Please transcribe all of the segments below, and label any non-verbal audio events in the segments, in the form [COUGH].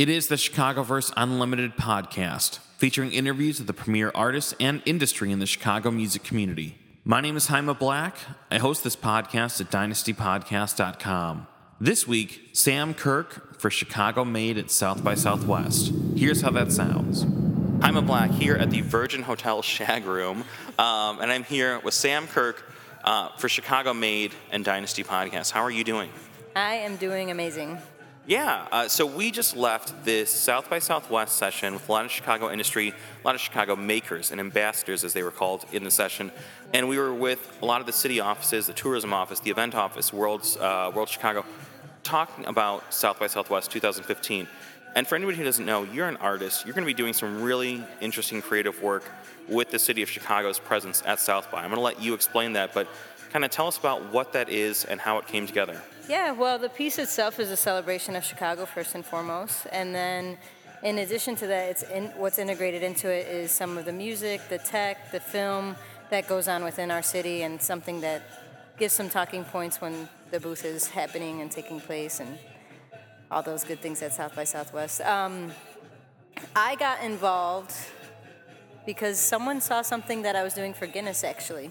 It is the Chicagoverse Unlimited podcast, featuring interviews with the premier artists and industry in the Chicago music community. My name is Jaime Black. I host this podcast at dynastypodcast.com. This week, Sam Kirk for Chicago Made at South by Southwest. Here's how that sounds. Jaime Black here at the Virgin Hotel Shag Room, um, and I'm here with Sam Kirk uh, for Chicago Made and Dynasty Podcast. How are you doing? I am doing amazing. Yeah, uh, so we just left this South by Southwest session with a lot of Chicago industry, a lot of Chicago makers and ambassadors, as they were called, in the session. And we were with a lot of the city offices, the tourism office, the event office, World's, uh, World Chicago, talking about South by Southwest 2015. And for anybody who doesn't know, you're an artist. You're going to be doing some really interesting creative work with the city of Chicago's presence at South by. I'm going to let you explain that, but kind of tell us about what that is and how it came together. Yeah, well, the piece itself is a celebration of Chicago first and foremost, and then in addition to that, it's in, what's integrated into it is some of the music, the tech, the film that goes on within our city, and something that gives some talking points when the booth is happening and taking place, and all those good things at South by Southwest. Um, I got involved because someone saw something that I was doing for Guinness actually.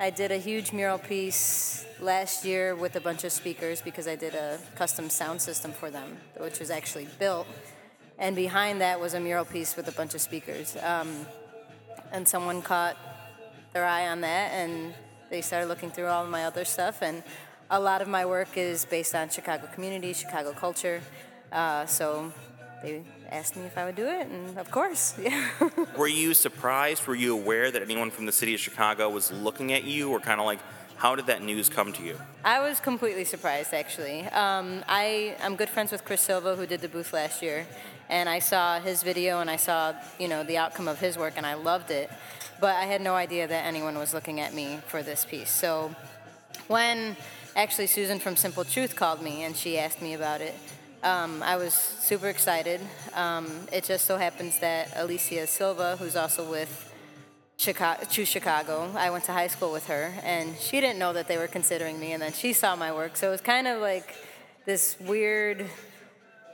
I did a huge mural piece last year with a bunch of speakers because I did a custom sound system for them, which was actually built. And behind that was a mural piece with a bunch of speakers. Um, and someone caught their eye on that and they started looking through all my other stuff. And a lot of my work is based on Chicago community, Chicago culture. Uh, so they asked me if I would do it, and of course, yeah. [LAUGHS] Were you surprised? Were you aware that anyone from the city of Chicago was looking at you, or kind of like, how did that news come to you? I was completely surprised, actually. Um, I, I'm good friends with Chris Silva, who did the booth last year, and I saw his video and I saw, you know, the outcome of his work, and I loved it. But I had no idea that anyone was looking at me for this piece. So when actually Susan from Simple Truth called me and she asked me about it, um, I was super excited. Um, it just so happens that Alicia Silva, who's also with Chicago, Chicago. I went to high school with her, and she didn't know that they were considering me, and then she saw my work. So it was kind of like this weird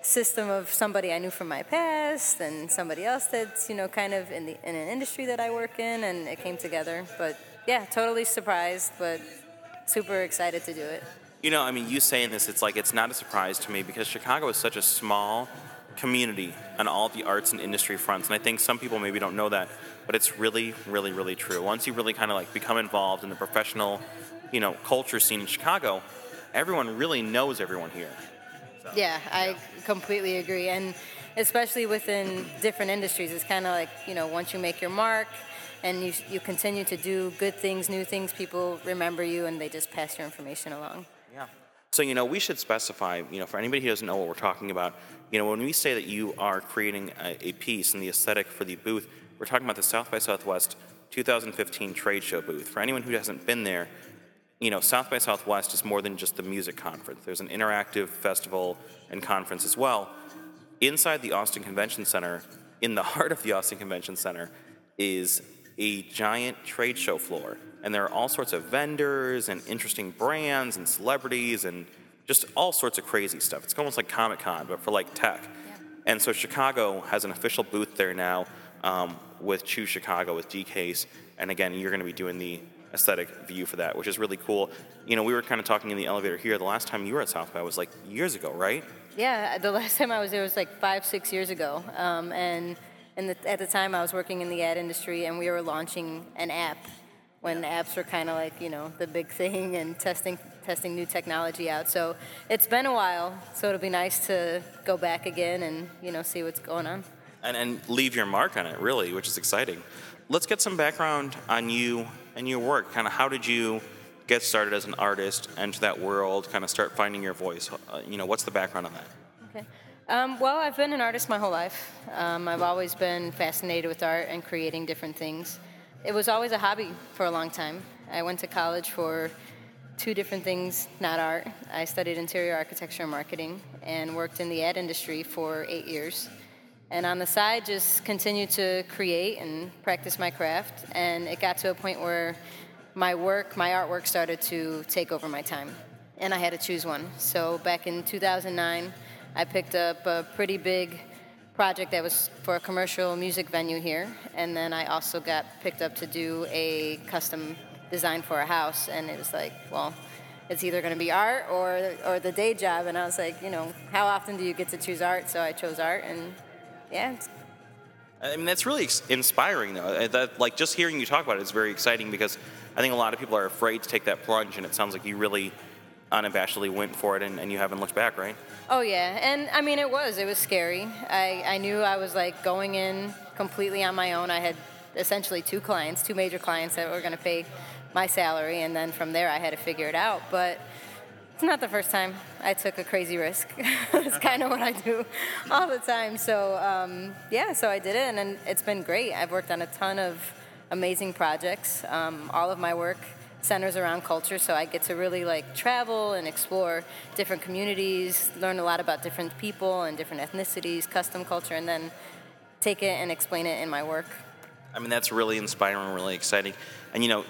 system of somebody I knew from my past and somebody else that's you know kind of in the in an industry that I work in, and it came together. But yeah, totally surprised, but super excited to do it. You know, I mean, you saying this, it's like it's not a surprise to me because Chicago is such a small community on all the arts and industry fronts, and I think some people maybe don't know that but it's really, really, really true. Once you really kind of like become involved in the professional, you know, culture scene in Chicago, everyone really knows everyone here. So, yeah, I completely agree, and especially within different industries, it's kind of like you know, once you make your mark. And you, you continue to do good things, new things, people remember you and they just pass your information along. Yeah. So, you know, we should specify, you know, for anybody who doesn't know what we're talking about, you know, when we say that you are creating a, a piece and the aesthetic for the booth, we're talking about the South by Southwest 2015 trade show booth. For anyone who hasn't been there, you know, South by Southwest is more than just the music conference. There's an interactive festival and conference as well. Inside the Austin Convention Center, in the [LAUGHS] heart of the Austin Convention Center, is a giant trade show floor. And there are all sorts of vendors and interesting brands and celebrities and just all sorts of crazy stuff. It's almost like Comic Con, but for like tech. Yeah. And so Chicago has an official booth there now um, with Choose Chicago with DCASE. And again, you're going to be doing the aesthetic view for that, which is really cool. You know, we were kind of talking in the elevator here. The last time you were at South by was like years ago, right? Yeah, the last [LAUGHS] time I was there was like five, six years ago. Um, and the, at the time, I was working in the ad industry, and we were launching an app when apps were kind of like you know the big thing and testing testing new technology out. So it's been a while. So it'll be nice to go back again and you know see what's going on and, and leave your mark on it, really, which is exciting. Let's get some background on you and your work. Kind of how did you get started as an artist, enter that world, kind of start finding your voice? Uh, you know, what's the background on that? Okay. Um, well, I've been an artist my whole life. Um, I've always been fascinated with art and creating different things. It was always a hobby for a long time. I went to college for two different things, not art. I studied interior architecture and marketing and worked in the ad industry for eight years and on the side just continued to create and practice my craft and it got to a point where my work my artwork started to take over my time and i had to choose one so back in 2009 I picked up a pretty big project that was for a commercial music venue here, and then I also got picked up to do a custom design for a house, and it was like, well, it's either going to be art or or the day job, and I was like, you know, how often do you get to choose art? So I chose art, and yeah. I mean, that's really inspiring, though. That, like, just hearing you talk about it is very exciting because I think a lot of people are afraid to take that plunge, and it sounds like you really unabashedly went for it and, and you haven't looked back, right? Oh yeah, and I mean it was it was scary. I I knew I was like going in completely on my own. I had essentially two clients, two major clients that were going to pay my salary, and then from there I had to figure it out. But it's not the first time I took a crazy risk. [LAUGHS] it's kind of what I do all the time. So um, yeah, so I did it, and, then it's been great. I've worked on a ton of amazing projects. Um, all of my work centers around culture, so I get to really like travel and explore different communities, learn a lot about different people and different ethnicities, custom culture, and then take it and explain it in my work. I mean, that's really inspiring, really exciting. And you know,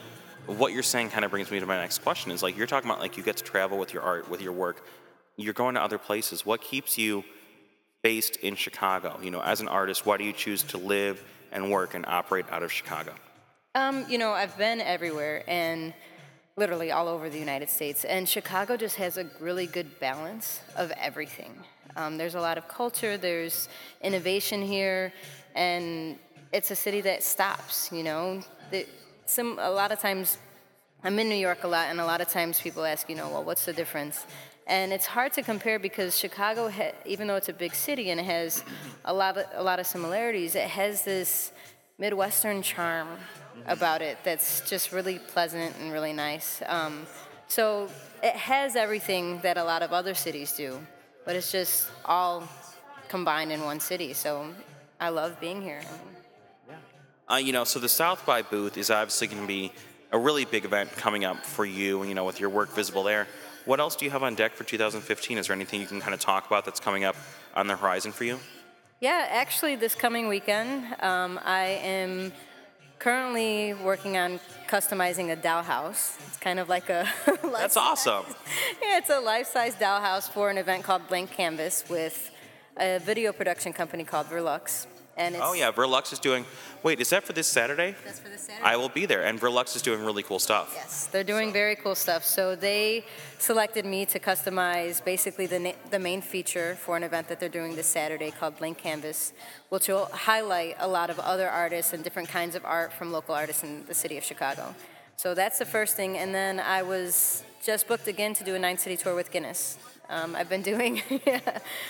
what you're saying kind of brings me to my next question is like, you're talking about like you get to travel with your art, with your work. You're going to other places. What keeps you based in Chicago? You know, as an artist, why do you choose to live and work and operate out of Chicago? Um, you know, I've been everywhere and literally all over the United States, and Chicago just has a really good balance of everything. Um, there's a lot of culture, there's innovation here, and it's a city that stops. You know, the, some a lot of times I'm in New York a lot, and a lot of times people ask, you know, well, what's the difference? And it's hard to compare because Chicago, ha- even though it's a big city and it has a lot of, a lot of similarities, it has this Midwestern charm about it that's just really pleasant and really nice. Um, so it has everything that a lot of other cities do, but it's just all combined in one city. So I love being here. Uh, you know, so the South by booth is obviously going to be a really big event coming up for you, you know, with your work visible there. What else do you have on deck for 2015? Is there anything you can kind of talk about that's coming up on the horizon for you? Yeah, actually, this coming weekend, um, I am currently working on customizing a doll house. It's kind of like a [LAUGHS] That's awesome. [LAUGHS] yeah, it's a life-size doll house for an event called Blank Canvas with a video production company called Verlux. And oh, it's, Oh yeah, Verlux is doing. Wait, is that for this Saturday? That's for this Saturday. I will be there, and Verlux is doing really cool stuff. Yes, they're doing very cool stuff. So they selected me to customize basically the, na- the main feature for an event that they're doing this Saturday called Blank Canvas, which will highlight a lot of other artists and different kinds of art from local artists in the city of Chicago. So that's the first thing. And then I was just booked again to do a nine city tour with Guinness. Um, I've been doing, [LAUGHS] yeah,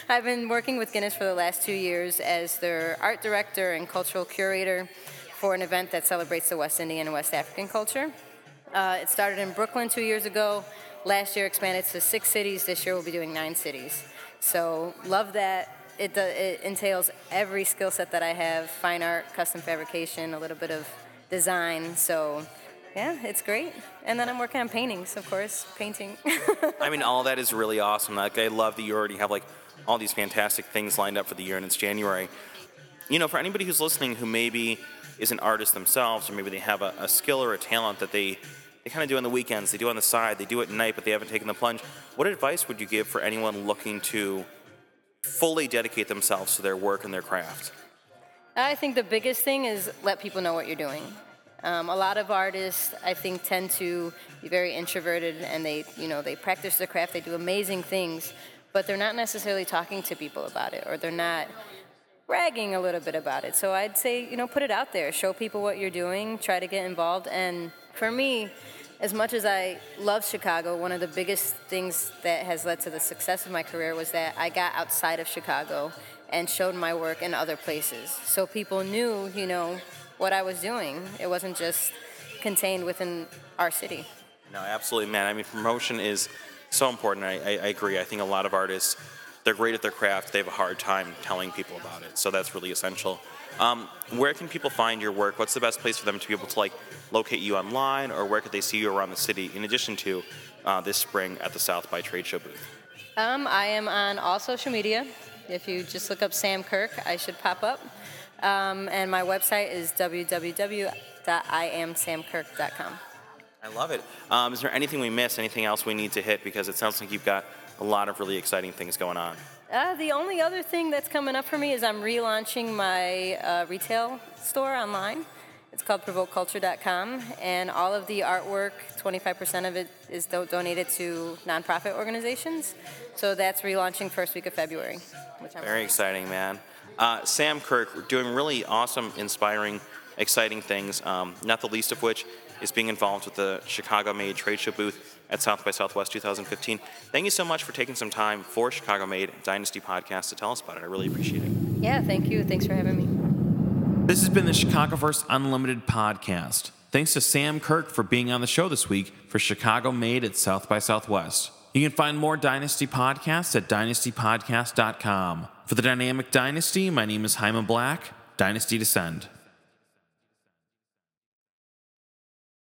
I've been working with Guinness for the last two years as their art director and cultural curator for an event that celebrates the West Indian and West African culture. Uh, it started in Brooklyn two years ago. Last year expanded to six cities. This year we'll be doing nine cities. So love that. It, it entails every skill set that I have: fine art, custom fabrication, a little bit of design. So yeah, it's great. And then I'm working on paintings, of course, painting. [LAUGHS] I mean, all that is really awesome. Like, I love that you already have like all these fantastic things lined up for the year, and it's January. You know, for anybody who's listening who maybe is an artist themselves, or maybe they have a, a skill or a talent that they they kind of do on the weekends, they do on the side, they do at night, but they haven't taken the plunge. What advice would you give for anyone looking to fully dedicate themselves to their work and their craft? I think the biggest thing is let people know what you're doing. Um, a lot of artists, I think, tend to be very introverted, and they, you know, they practice their craft. They do amazing things, but they're not necessarily talking to people about it, or they're not bragging a little bit about it. So I'd say, you know, put it out there, show people what you're doing, try to get involved. And for me, as much as I love Chicago, one of the biggest things that has led to the success of my career was that I got outside of Chicago and showed my work in other places. So people knew, you know, what I was doing. It wasn't just contained within our city. No, absolutely, man. I mean, promotion is so important. I, I, I agree. I think a lot of artists, they're great at their craft. They have a hard time telling people about it. So that's really essential. Um, where can people find your work? What's the best place for them to be able to like locate you online, or where could they see you around the city? In addition to uh, this spring at the South by Trade Show booth. Um, I am on all social media. If you just look up Sam Kirk, I should pop up. Um, and my website is www.iamsamkirk.com. I love it. Um, is there anything we missed? Anything else we need to hit? Because it sounds like you've got a lot of really exciting things going on. Uh, the only other thing that's coming up for me is I'm relaunching my uh, retail store online. It's called provokeculture.com, and all of the artwork, 25% of it is do- donated to nonprofit organizations. So that's relaunching first week of February. Very exciting, man. Uh, Sam Kirk, doing really awesome, inspiring, exciting things. Um, not the least of which is being involved with the Chicago Made trade show booth at South by Southwest 2015. Thank you so much for taking some time for Chicago Made Dynasty podcast to tell us about it. I really appreciate it. Yeah, thank you. Thanks for having me. This has been the Chicagoverse Unlimited podcast. Thanks to Sam Kirk for being on the show this week for Chicago Made at South by Southwest. You can find more Dynasty podcasts at dynastypodcast.com. For the Dynamic Dynasty, my name is Jaime Black. Dynasty Descend.